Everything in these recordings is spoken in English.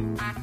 Hi,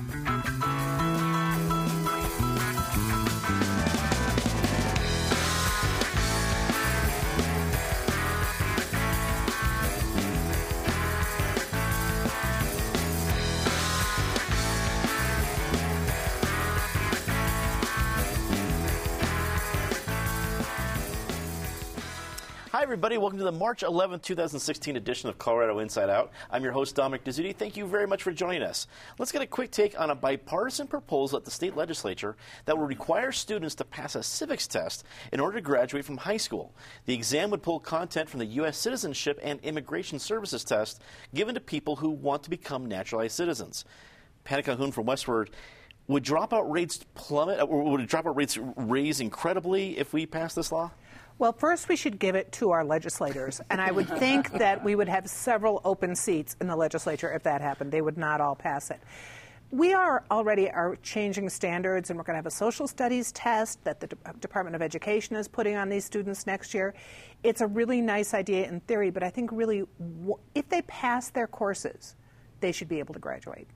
everybody. Welcome to the March 11, 2016 edition of Colorado Inside Out. I'm your host, Dominic Dezzutti. Thank you very much for joining us. Let's get a quick take on a bipartisan proposal at the state legislature that will require students to pass a civics test in order to graduate from high school. The exam would pull content from the U.S. Citizenship and Immigration Services test given to people who want to become naturalized citizens. Patty Calhoun from Westword. Would dropout rates plummet, or would dropout rates raise incredibly if we pass this law? Well, first we should give it to our legislators. And I would think that we would have several open seats in the legislature if that happened. They would not all pass it. We are already are changing standards, and we're going to have a social studies test that the De- Department of Education is putting on these students next year. It's a really nice idea in theory, but I think really, w- if they pass their courses, they should be able to graduate.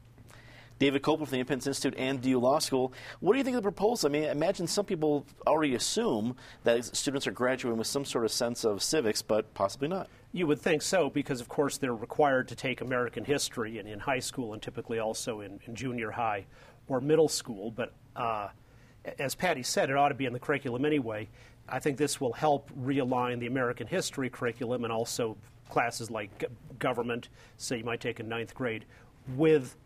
David Kopel from the Independence Institute and DU Law School. What do you think of the proposal? I mean, imagine some people already assume that students are graduating with some sort of sense of civics, but possibly not. You would think so, because of course they're required to take American history in, in high school and typically also in, in junior high or middle school. But uh, as Patty said, it ought to be in the curriculum anyway. I think this will help realign the American history curriculum and also classes like government, say you might take in ninth grade, with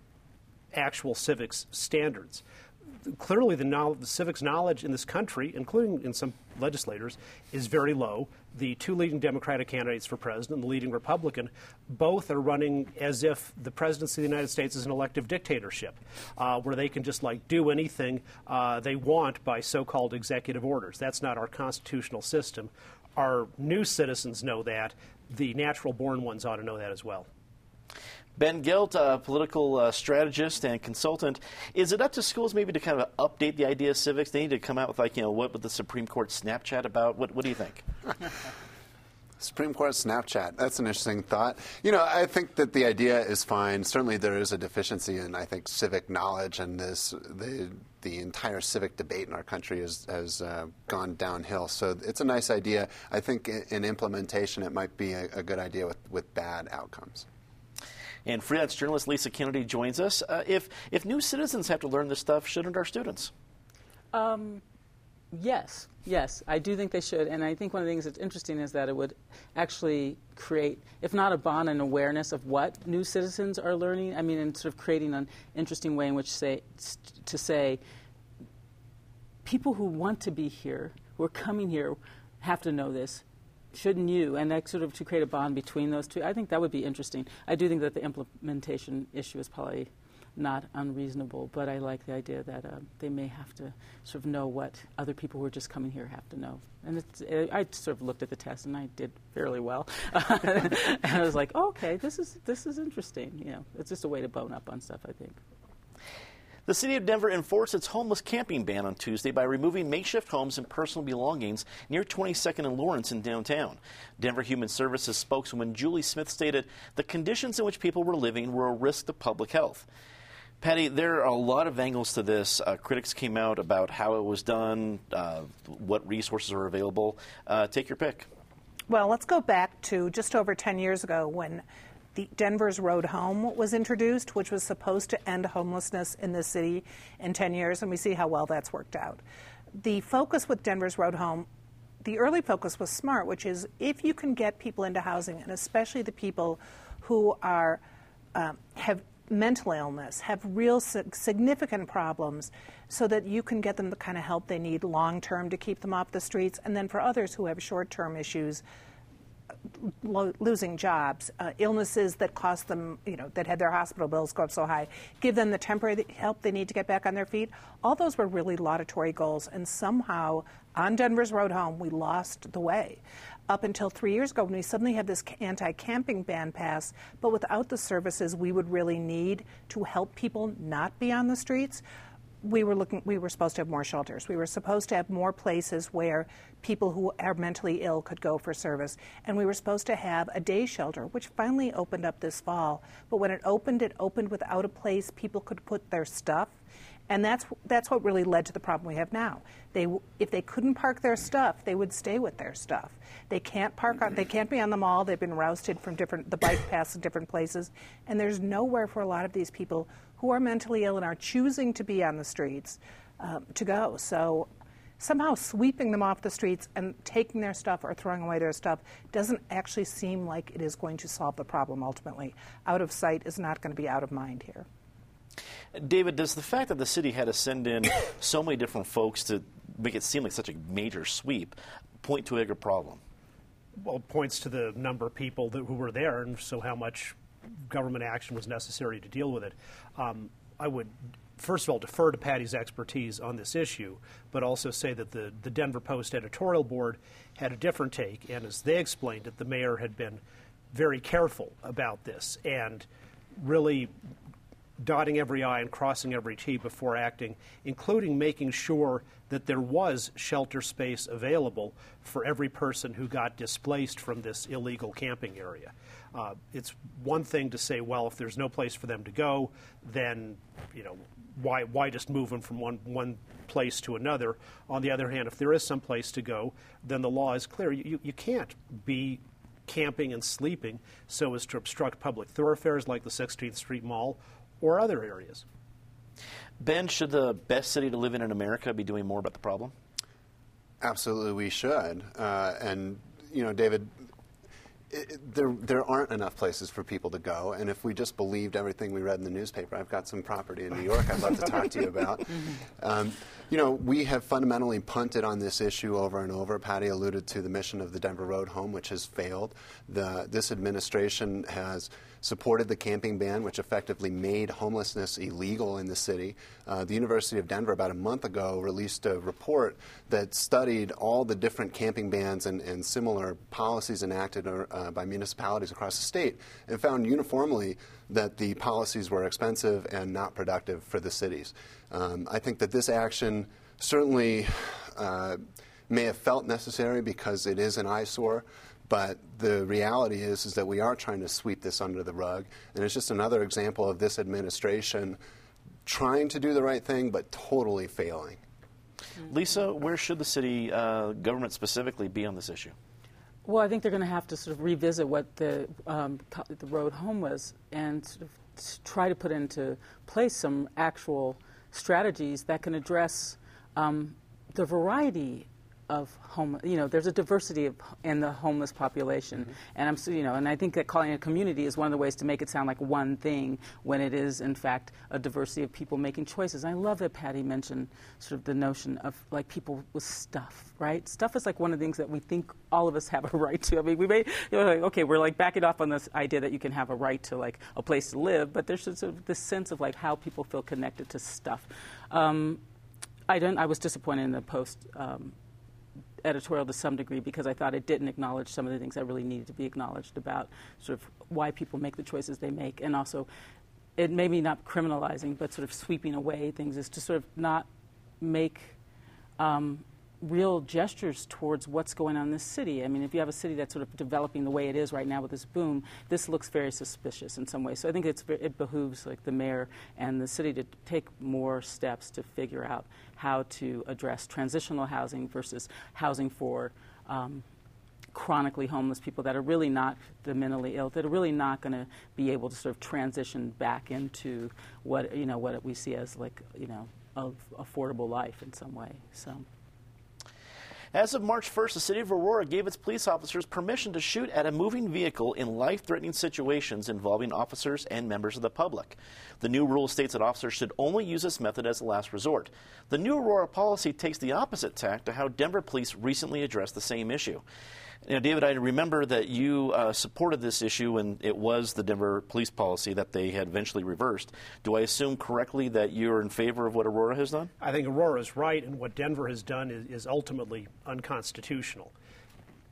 actual civics standards. Clearly, the, knowledge, the, civics knowledge in this country, including in some legislators, is very low. The two leading Democratic candidates for president, and the leading Republican, both are running as if the presidency of the United States is an elective dictatorship, uh, where they can just like do anything uh, they want by so-called executive orders. That's not our constitutional system. Our new citizens know that. The natural-born ones ought to know that as well. Ben Gelt, a political uh, strategist and consultant, is it up to schools maybe to kind of update the idea of civics? They need to come out with like, you know, what would the Supreme Court Snapchat about? What, what do you think? Supreme Court Snapchat. That's an interesting thought. You know, I think that the idea is fine. Certainly, there is a deficiency in, I think, civic knowledge, and this the the entire civic debate in our country has has uh, gone downhill. So it's a nice idea. I think in, in implementation, it might be a, a good idea with, with bad outcomes. And freelance journalist Lisa Kennedy joins us. Uh, if if new citizens have to learn this stuff, shouldn't our students? Um, yes, yes, I do think they should. And I think one of the things that's interesting is that it would actually create, if not a bond, an awareness of what new citizens are learning. I mean, and sort of creating an interesting way in which say to say people who want to be here, who are coming here, have to know this shouldn't you? And that sort of to create a bond between those two. I think that would be interesting. I do think that the implementation issue is probably not unreasonable, but I like the idea that uh, they may have to sort of know what other people who are just coming here have to know. And I sort of looked at the test and I did fairly well. and I was like, oh, okay, this is this is interesting. You know, it's just a way to bone up on stuff. I think. The city of Denver enforced its homeless camping ban on Tuesday by removing makeshift homes and personal belongings near 22nd and Lawrence in downtown. Denver Human Services spokeswoman Julie Smith stated the conditions in which people were living were a risk to public health. Patty, there are a lot of angles to this. Uh, critics came out about how it was done, uh, what resources are available. Uh, take your pick. Well, let's go back to just over 10 years ago when the Denver's Road Home was introduced, which was supposed to end homelessness in the city in 10 years, and we see how well that's worked out. The focus with Denver's Road Home, the early focus was smart, which is if you can get people into housing, and especially the people who are um, have mental illness, have real significant problems, so that you can get them the kind of help they need long term to keep them off the streets, and then for others who have short term issues lo- losing jobs, uh, illnesses that cost them, you know, that had their hospital bills go up so high, give them the temporary help they need to get back on their feet. All those were really laudatory goals, and somehow on Denver's road home, we lost the way. Up until three years ago, when we suddenly had this anti camping ban pass, but without the services we would really need to help people not be on the streets, we were looking we were supposed to have more shelters. We were supposed to have more places where people who are mentally ill could go for service. And we were supposed to have a day shelter which finally opened up this fall. But when it opened it opened without a place. People could put their stuff and that's that's what really led to the problem we have now. They if they couldn't park their stuff, they would stay with their stuff. They can't park on they can't be on the mall. They've been rousted from different the bike paths in different places, and there's nowhere for a lot of these people who are mentally ill and are choosing to be on the streets um, to go. So somehow sweeping them off the streets and taking their stuff or throwing away their stuff doesn't actually seem like it is going to solve the problem ultimately. Out of sight is not going to be out of mind here. David, does the fact that the city had to send in so many different folks to make it seem like such a major sweep point to a bigger problem? Well, it points to the number of people that, who were there, and so how much government action was necessary to deal with it. Um, I would, first of all, defer to Patty's expertise on this issue, but also say that the, the Denver Post editorial board had a different take, and as they explained it, the mayor had been very careful about this and really dotting every I and crossing every T before acting, including making sure that there was shelter space available for every person who got displaced from this illegal camping area. Uh, it's one thing to say, well, if there's no place for them to go, then you know why why just move them from one one place to another. On the other hand, if there is some place to go, then the law is clear. You, you can't be camping and sleeping so as to obstruct public thoroughfares like the 16th Street Mall or other areas. Ben, should the best city to live in in America be doing more about the problem? Absolutely, we should. Uh, and, you know, David, it, there, there aren't enough places for people to go. And if we just believed everything we read in the newspaper, I've got some property in New York I'd love to talk to you about. Um, you know, we have fundamentally punted on this issue over and over. Patty alluded to the mission of the Denver Road Home, which has failed. The, this administration has supported the camping ban, which effectively made homelessness illegal in the city. Uh, the University of Denver, about a month ago, released a report that studied all the different camping bans and, and similar policies enacted uh, by municipalities across the state and found uniformly that the policies were expensive and not productive for the cities. Um, I think that this action certainly uh, may have felt necessary because it is an eyesore, but the reality is, is that we are trying to sweep this under the rug, and it's just another example of this administration trying to do the right thing but totally failing. Lisa, where should the city uh, government specifically be on this issue? Well, I think they're going to have to sort of revisit what the um, the road home was and sort of try to put into place some actual strategies that can address um, the variety of home, you know, there's a diversity of, in the homeless population, mm-hmm. and I'm, you know, and I think that calling it a community is one of the ways to make it sound like one thing when it is, in fact, a diversity of people making choices. I love that Patty mentioned sort of the notion of like people with stuff, right? Stuff is like one of the things that we think all of us have a right to. I mean, we may, you know, like, okay, we're like backing off on this idea that you can have a right to like a place to live, but there's sort of this sense of like how people feel connected to stuff. Um, I don't. I was disappointed in the post. Um, editorial to some degree because I thought it didn't acknowledge some of the things that really needed to be acknowledged about sort of why people make the choices they make, and also it maybe not criminalizing, but sort of sweeping away things is to sort of not make um, real gestures towards what's going on in this city. I mean, if you have a city that's sort of developing the way it is right now with this boom, this looks very suspicious in some ways. So I think it behooves like the mayor and the city to take more steps to figure out how to address transitional housing versus housing for. Um, chronically homeless people that are really not the mentally ill that are really not going to be able to sort of transition back into what you know what we see as like you know of affordable life in some way so as of March 1st, the city of Aurora gave its police officers permission to shoot at a moving vehicle in life threatening situations involving officers and members of the public. The new rule states that officers should only use this method as a last resort. The new Aurora policy takes the opposite tack to how Denver police recently addressed the same issue. You know, David, I remember that you uh, supported this issue when it was the Denver police policy that they had eventually reversed. Do I assume correctly that you're in favor of what Aurora has done? I think Aurora is right, and what Denver has done is, is ultimately unconstitutional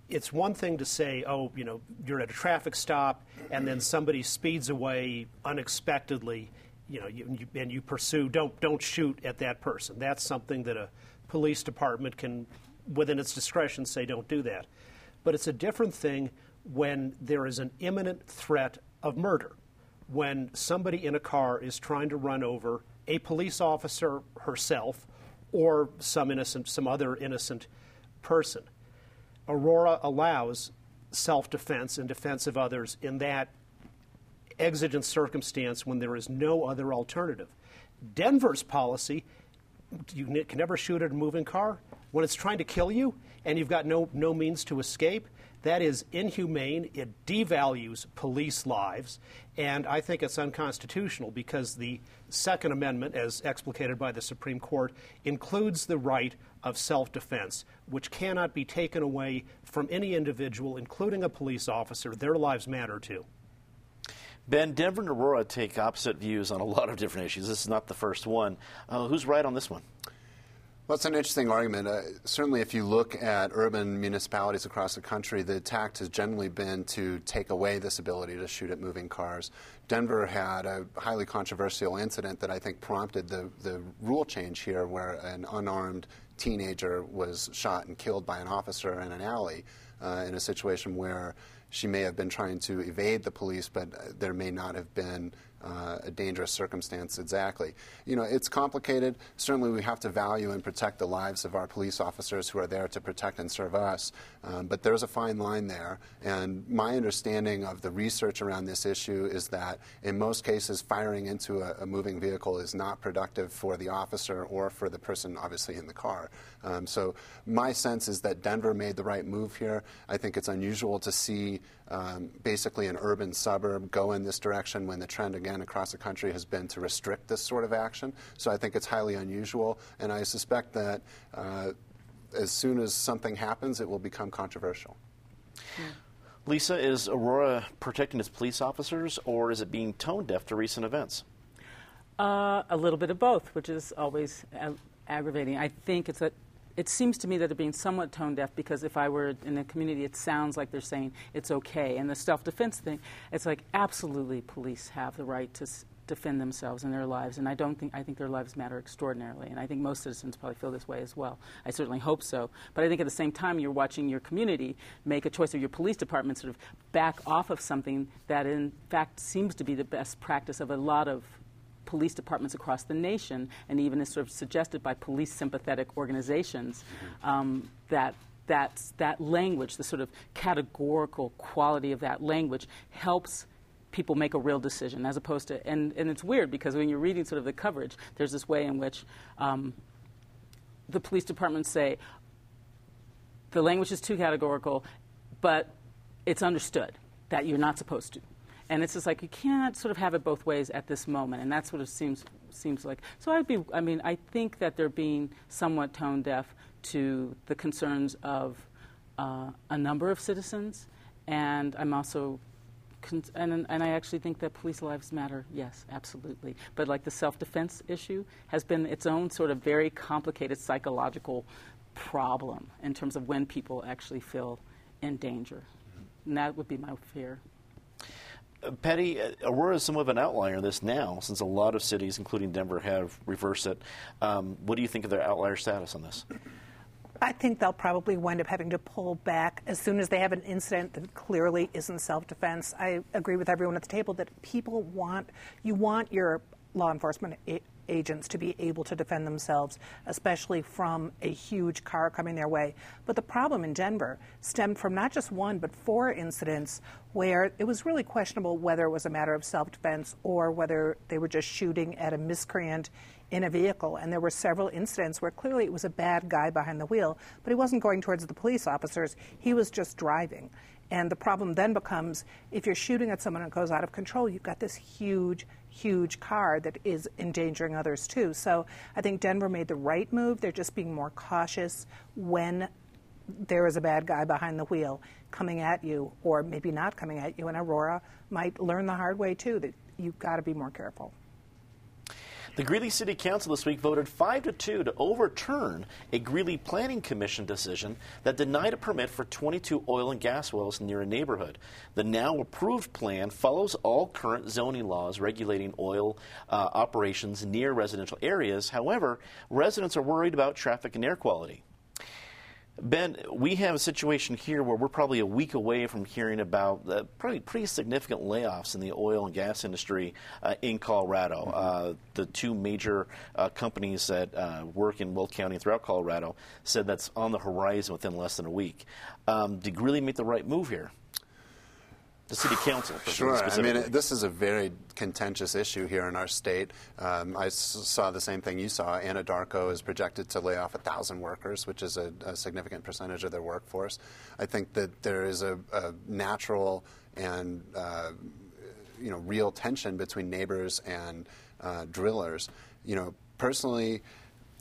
it's one thing to say, oh, you know, you're at a traffic stop and then somebody speeds away unexpectedly you know, you, you, and you pursue don't don't shoot at that person. That's something that a police department can, within its discretion, say don't do that. But it's a different thing when there is an imminent threat of murder, when somebody in a car is trying to run over a police officer herself or some innocent, some other innocent person. Aurora allows self defense and defense of others in that exigent circumstance when there is no other alternative. Denver's policy you can never shoot at a moving car. When it's trying to kill you and you've got no, no means to escape, that is inhumane. It devalues police lives, and I think it's unconstitutional because the Second Amendment, as explicated by the Supreme Court, includes the right of self defense, which cannot be taken away from any individual, including a police officer. Their lives matter too. Ben, Denver and Aurora take opposite views on a lot of different issues. This is not the first one. Uh, who's right on this one? Well, it's an interesting argument. Uh, certainly, if you look at urban municipalities across the country, the tact has generally been to take away this ability to shoot at moving cars. Denver had a highly controversial incident that I think prompted the, the rule change here, where an unarmed teenager was shot and killed by an officer in an alley uh, in a situation where she may have been trying to evade the police, but there may not have been uh, a dangerous circumstance exactly. You know, it's complicated. Certainly, we have to value and protect the lives of our police officers who are there to protect and serve us. Um, but there's a fine line there. And my understanding of the research around this issue is that in most cases, firing into a, a moving vehicle is not productive for the officer or for the person, obviously, in the car. Um, so my sense is that Denver made the right move here. I think it's unusual to see um, basically an urban suburb go in this direction when the trend again across the country has been to restrict this sort of action. So I think it's highly unusual, and I suspect that uh, as soon as something happens, it will become controversial. Yeah. Lisa, is Aurora protecting its police officers, or is it being tone deaf to recent events? Uh, a little bit of both, which is always aggravating. I think it's that it seems to me that they're being somewhat tone deaf because if I were in the community, it sounds like they're saying it's okay. And the self defense thing, it's like absolutely police have the right to s- defend themselves and their lives. And I don't think, I think their lives matter extraordinarily. And I think most citizens probably feel this way as well. I certainly hope so. But I think at the same time, you're watching your community make a choice of your police department sort of back off of something that in fact seems to be the best practice of a lot of police departments across the nation, and even is sort of suggested by police sympathetic organizations, um, that that's, that language, the sort of categorical quality of that language, helps people make a real decision as opposed to and, and it's weird because when you're reading sort of the coverage there's this way in which um, the police departments say the language is too categorical but it's understood that you're not supposed to and it's just like you can't sort of have it both ways at this moment, and that's what it seems seems like. So I'd be, I mean, I think that they're being somewhat tone deaf to the concerns of uh, a number of citizens, and I'm also. Con- and, and I actually think that police lives matter, yes, absolutely. But like the self defense issue has been its own sort of very complicated psychological problem in terms of when people actually feel in danger. And that would be my fear. Patty, uh, Aurora is somewhat of an outlier in this now, since a lot of cities, including Denver, have reversed it. Um, what do you think of their outlier status on this? I think they'll probably wind up having to pull back as soon as they have an incident that clearly isn't self-defense. I agree with everyone at the table that people want you want your law enforcement agents to be able to defend themselves, especially from a huge car coming their way. But the problem in Denver stemmed from not just one, but four incidents where it was really questionable whether it was a matter of self defense or whether they were just shooting at a miscreant in a vehicle. And there were several incidents where clearly it was a bad guy behind the wheel, but he wasn't going towards the police officers, he was just driving. And the problem then becomes if you're shooting at someone and it goes out of control, you've got this huge, huge car that is endangering others too. So I think Denver made the right move. They're just being more cautious when there is a bad guy behind the wheel coming at you, or maybe not coming at you. And Aurora might learn the hard way too that you've got to be more careful. The Greeley City Council this week voted 5 to 2 to overturn a Greeley Planning Commission decision that denied a permit for 22 oil and gas wells near a neighborhood. The now approved plan follows all current zoning laws regulating oil uh, operations near residential areas. However, residents are worried about traffic and air quality. Ben, we have a situation here where we're probably a week away from hearing about uh, probably pretty significant layoffs in the oil and gas industry uh, in Colorado. Mm-hmm. Uh, the two major uh, companies that uh, work in Weld County and throughout Colorado said that's on the horizon within less than a week. Um, did Greeley make the right move here? The city council. Sure. I mean, this is a very contentious issue here in our state. Um, I s- saw the same thing you saw. Anadarko is projected to lay off 1,000 workers, which is a, a, significant percentage of their workforce. I think that there is a, a natural and uh, you know real tension between neighbors and uh, drillers. You know, personally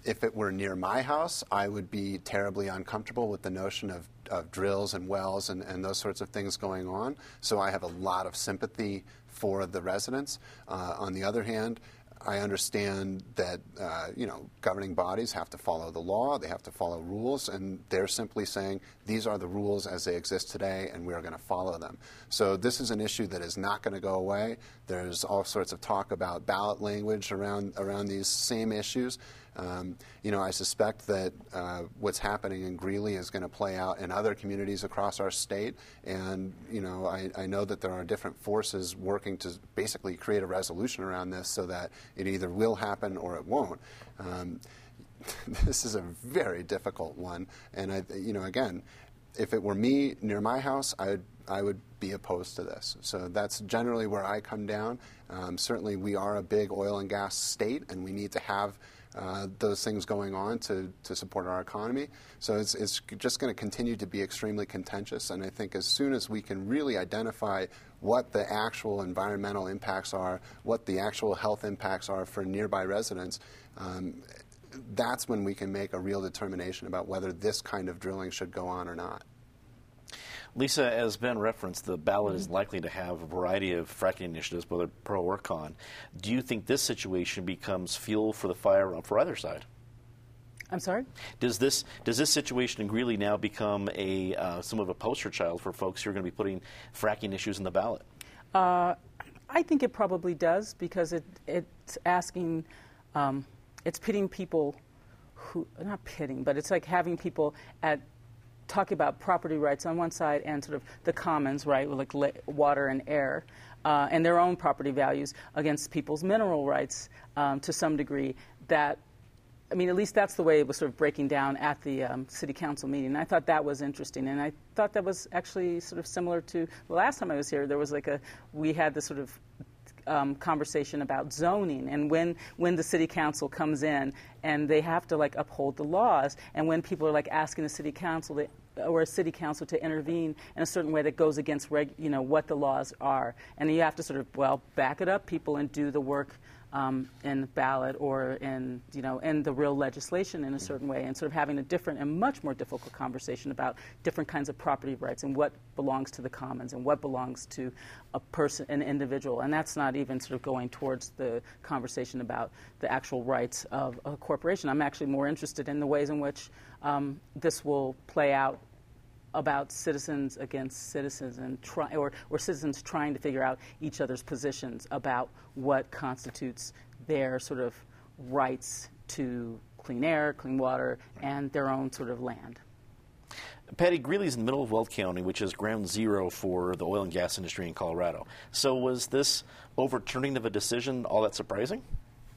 if it were near my house, I would be terribly uncomfortable with the notion of of drills and wells and, and those sorts of things going on. So I have a lot of sympathy for the residents. Uh, on the other hand, I understand that uh, you know governing bodies have to follow the law, they have to follow rules, and they're simply saying these are the rules as they exist today, and we are going to follow them. So this is an issue that is not going to go away. There's all sorts of talk about ballot language around around these same issues. Um, you know, I suspect that uh, what's happening in Greeley is going to play out in other communities across our state, and you know, I, I, know that there are different forces working to basically create a resolution around this so that it either will happen or it won't. Um, this is a very difficult one, and I, you know, again, if it were me near my house, I would I would be opposed to this. So that's generally where I come down. Um, certainly, we are a big oil and gas state, and we need to have uh, those things going on to, to support our economy. So it's, it's just going to continue to be extremely contentious. And I think as soon as we can really identify what the actual environmental impacts are, what the actual health impacts are for nearby residents, um, that's when we can make a real determination about whether this kind of drilling should go on or not. Lisa, as Ben referenced, the ballot is likely to have a variety of fracking initiatives, whether pro or con. Do you think this situation becomes fuel for the fire for either side? I'm sorry. Does this does this situation in Greeley now become a uh, some of a poster child for folks who are going to be putting fracking issues in the ballot? Uh, I think it probably does because it it's asking, um, it's pitting people who not pitting, but it's like having people at talking about property rights on one side and sort of the commons, right, like water and air, uh, and their own property values against people's mineral rights um, to some degree. That, I mean, at least that's the way it was sort of breaking down at the um, city council meeting. And I thought that was interesting, and I thought that was actually sort of similar to the last time I was here. There was like a we had this sort of um, conversation about zoning and when when the city council comes in and they have to like uphold the laws and when people are like asking the city council to, or a city council to intervene in a certain way that goes against you know what the laws are. And you have to sort of well back it up people and do the work um, in ballot or in you know in the real legislation in a certain way, and sort of having a different and much more difficult conversation about different kinds of property rights and what belongs to the commons and what belongs to a person, an individual, and that's not even sort of going towards the conversation about the actual rights of a corporation. I'm actually more interested in the ways in which um, this will play out about citizens against citizens and try, or, or citizens trying to figure out each other's positions about what constitutes their sort of rights to clean air, clean water, and their own sort of land. Patty Greeley's in the middle of Weld County, which is ground zero for the oil and gas industry in Colorado. So, was this overturning of a decision all that surprising?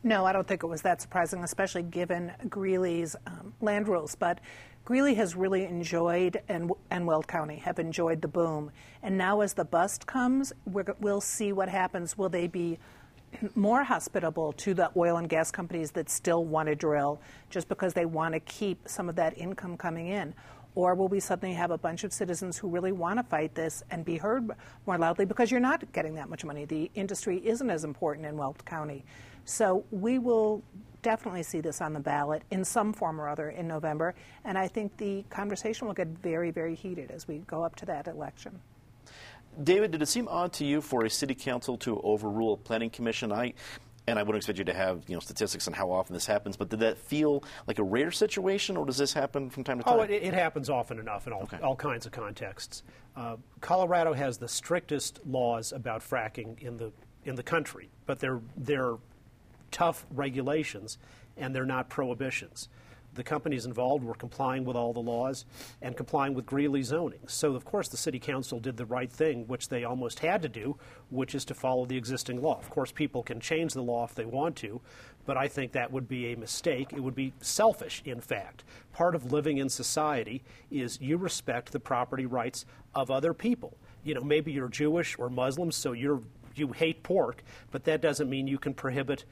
No, I don't think it was that surprising, especially given Greeley's um, land rules. But Greeley has really enjoyed, and, and Weld County have enjoyed the boom. And now, as the bust comes, we will see what happens. Will they be more hospitable to the oil and gas companies that still want to drill just because they want to keep some of that income coming in? Or will we suddenly have a bunch of citizens who really want to fight this and be heard more loudly because you're not getting that much money? The industry isn't as important in Weld County. So we will definitely see this on the ballot in some form or other in November. And I think the conversation will get very, very heated as we go up to that election. David, did it seem odd to you for a city council to overrule a planning commission? I, and I wouldn't expect you to have you know statistics on how often this happens, but did that feel like a rare situation, or does this happen from time to time? Oh, it, it happens often enough in all, Okay. all kinds of contexts. Uh, Colorado has the strictest laws about fracking in the in the country, but they're they're tough regulations and they're not prohibitions. The companies involved were complying with all the laws and complying with Greeley zoning. So, of course, the city council did the right thing, which they almost had to do, which is to follow the existing law. Of course, people can change the law if they want to, but I think that would be a mistake. It would be selfish, in fact. Part of living in society is you respect the property rights of other people. You know, maybe you're Jewish or Muslim, so you're you hate pork, but that doesn't mean you can prohibit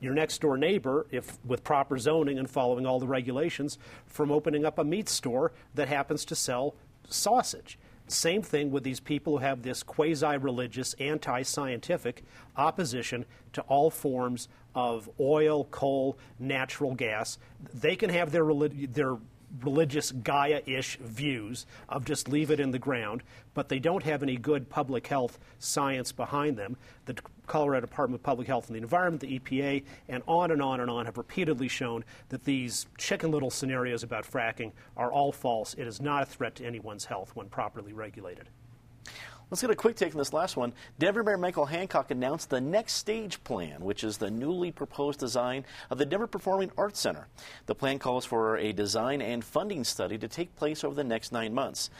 your next door neighbor, if with proper zoning and following all the regulations, from opening up a meat store that happens to sell sausage. Same thing with these people who have this quasi religious, anti scientific opposition to all forms of oil, coal, natural gas. They can have their, relig- their religious Gaia ish views of just leave it in the ground, but they don't have any good public health science behind them. The Colorado Department of Public Health and the Environment, the EPA, and on and on and on have repeatedly shown that these chicken little scenarios about fracking are all false. It is not a threat to anyone's health when properly regulated. Let's get a quick take on this last one. Denver Mayor Michael Hancock announced the Next Stage Plan, which is the newly proposed design of the Denver Performing Arts Center. The plan calls for a design and funding study to take place over the next nine months.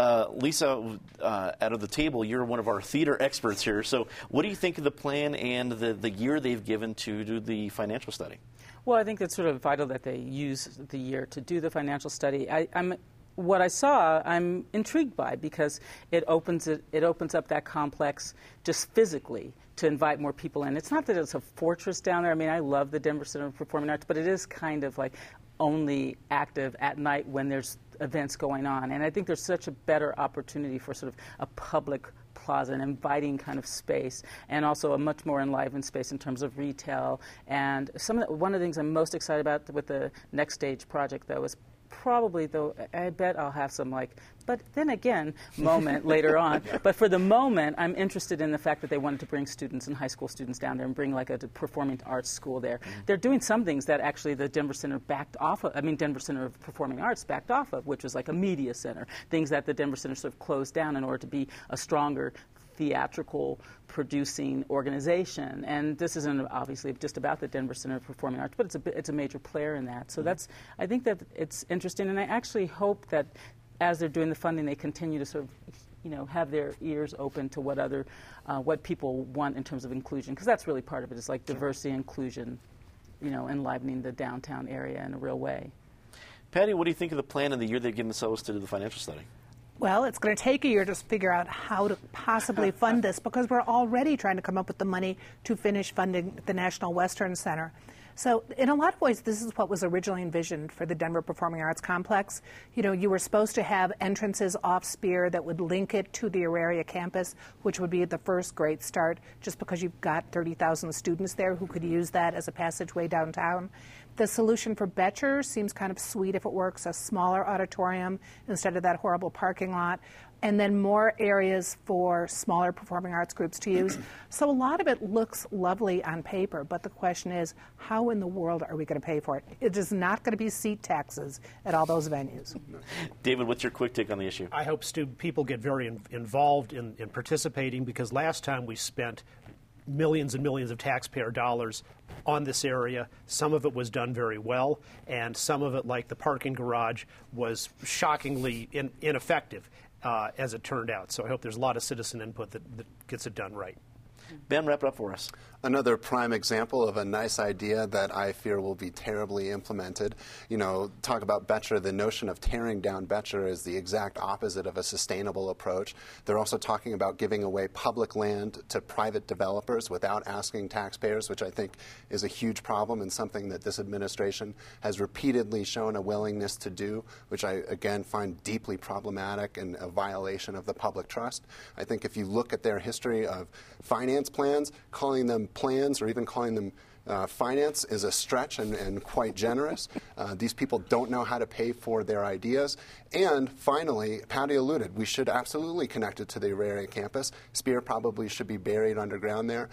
Uh, Lisa, uh, out of the table, you're one of our theater experts here. So, what do you think of the plan and the, the year they've given to do the financial study? Well, I think it's sort of vital that they use the year to do the financial study. I, I'm what I saw, I'm intrigued by because it opens it, it opens up that complex just physically to invite more people in. It's not that it's a fortress down there. I mean, I love the Denver Center of Performing Arts, but it is kind of like only active at night when there's events going on. And I think there's such a better opportunity for sort of a public plaza, an inviting kind of space, and also a much more enlivened space in terms of retail. And some of the, one of the things I'm most excited about with the Next Stage project, though, is probably though I bet I'll have some like but then again moment later on. But for the moment I'm interested in the fact that they wanted to bring students and high school students down there and bring like a performing arts school there. Mm-hmm. they're doing some things that actually the Denver Center backed off of I mean Denver Center of Performing Arts backed off of which was like a media center. Things that the Denver Center sort of closed down in order to be a stronger theatrical producing organization. And this isn't obviously just about the Denver Center of Performing Arts, but it's a, it's a major player in that. So that's, I think that it's interesting, and I actually hope that as they're doing the funding, they continue to sort of you know, have their ears open to what other, uh, what people want in terms of inclusion, because that's really part of it. It's like diversity, inclusion, you know, enlivening the downtown area in a real way. Patty, what do you think of the plan and the year they've given themselves to do the financial study? Well, it's going to take a year to figure out how to possibly fund this because we're already trying to come up with the money to finish funding the National Western Center. So, in a lot of ways, this is what was originally envisioned for the Denver Performing Arts Complex. You know, you were supposed to have entrances off Speer that would link it to the Auraria campus, which would be the first great start, just because you've got 30,000 students there who could use that as a passageway downtown. The solution for Boettcher seems kind of sweet if it works a smaller auditorium instead of that horrible parking lot, and then more areas for smaller performing arts groups to use. so a lot of it looks lovely on paper, but the question is how in the world are we going to pay for it? It is not going to be seat taxes at all those venues. David, what's your quick take on the issue? I hope stu- people get very in- involved in, in participating because last time we spent millions and millions of taxpayer dollars on this area. Some of it was done very well, and some of it, like the parking garage, was shockingly in- ineffective, uh, as it turned out. So I hope there's a lot of citizen input that, that gets it done right. Ben, wrap it up for us. Another prime example of a nice idea that I fear will be terribly implemented. You know, talk about Boettcher. The notion of tearing down Boettcher is the exact opposite of a sustainable approach. They're also talking about giving away public land to private developers without asking taxpayers, which I think is a huge problem and something that this administration has repeatedly shown a willingness to do, which I again find deeply problematic and a violation of the public trust. I think if you look at their history of finance plans, calling them plans or even calling them uh, finance is a stretch and, and quite generous. Uh, these people don't know how to pay for their ideas. And finally, Patty alluded, we should absolutely connect it to the Auraria campus. Speer probably should be buried underground there.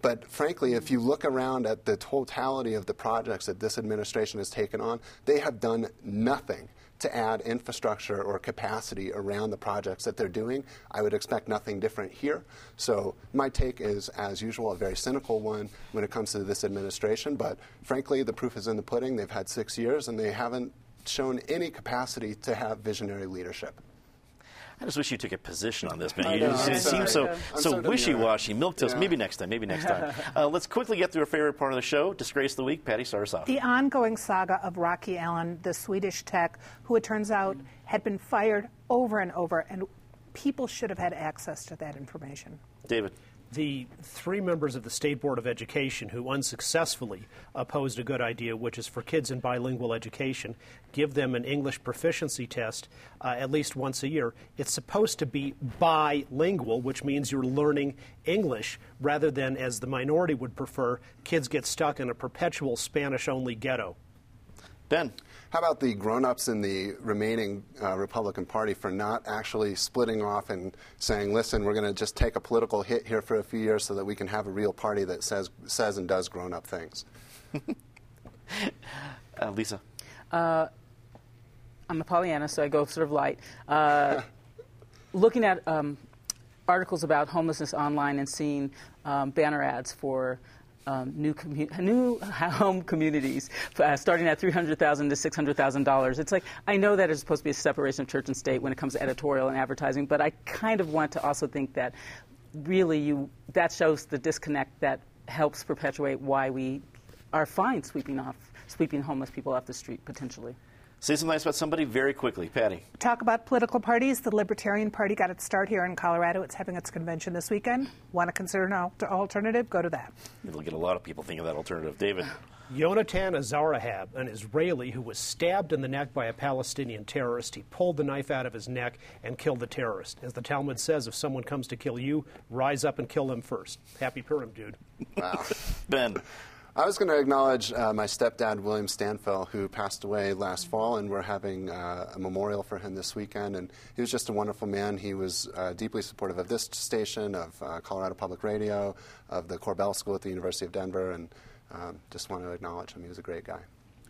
But frankly, if you look around at the totality of the projects that this administration has taken on, they have done nothing to add infrastructure or capacity around the projects that they're doing. I would expect nothing different here. So my take is, as usual, a very cynical one when it comes to this administration. But frankly, the proof is in the pudding. They've had six years and they haven't shown any capacity to have visionary leadership. I just wish you took a position on this, man. You know. just- I'm it seems so. I'm so so wishy-washy. Milk toast. Yeah. Maybe next time. Maybe next time. Uh, let's quickly get through our favorite part of the show. Disgrace of the week. Patty, start us off. The ongoing saga of Rocky Allen, the Swedish tech, who it turns out had been fired over and over, and people should have had access to that information. David. The three members of the State Board of Education who unsuccessfully opposed a good idea, which is for kids in bilingual education, give them an English proficiency test uh, at least once a year. It's supposed to be bilingual, which means you're learning English rather than, as the minority would prefer, kids get stuck in a perpetual Spanish only ghetto. Ben. How about the grown-ups in the remaining uh, Republican Party for not actually splitting off and saying, "Listen, we're going to just take a political hit here for a few years so that we can have a real party that says says and does grown-up things." Uh, Lisa. I'm a Pollyanna, so I go sort of light. Uh, looking at um, articles about homelessness online and seeing um, banner ads for um, new commu- new home communities, uh, starting at three hundred thousand to six hundred thousand dollars. It's like I know that it's supposed to be a separation of church and state when it comes to editorial and advertising, but I kind of want to also think that really you that shows the disconnect that helps perpetuate why we are fine sweeping off sweeping homeless people off the street potentially. Say something nice about somebody very quickly. Patty. Talk about political parties. The Libertarian Party got its start here in Colorado. It's having its convention this weekend. Want to consider an al- alternative? Go to that. It'll get a lot of people thinking of that alternative. David. Yonatan Azarahab, an Israeli who was stabbed in the neck by a Palestinian terrorist, he pulled the knife out of his neck and killed the terrorist. As the Talmud says, if someone comes to kill you, rise up and kill them first. Happy Purim, dude. Wow. Ben. I was going to acknowledge uh, my stepdad, William Stanfell, who passed away last fall, and we're having uh, a memorial for him this weekend. And he was just a wonderful man. He was uh, deeply supportive of this station, of uh, Colorado Public Radio, of the Korbel School at the University of Denver, and um, just want to acknowledge him. He was a great guy.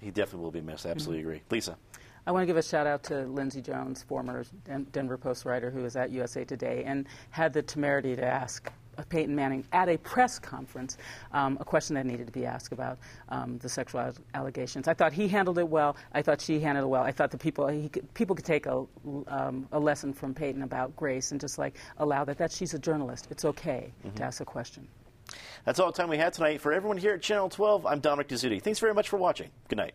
He definitely will be missed. I absolutely agree. Lisa. I want to give a shout out to Lindsay Jones, former Den- Denver Post writer who was at USA Today and had the temerity to ask Peyton Manning at a press conference um, a question that needed to be asked about um, the sexual allegations. I thought he handled it well. I thought she handled it well. I thought the people he could, people could take a, um, a lesson from Peyton about grace and just like allow that that she's a journalist. It's okay mm-hmm. to ask a question. That's all the time we had tonight. For everyone here at Channel 12, I'm Dominic Dezzutti. Thanks very much for watching. Good night.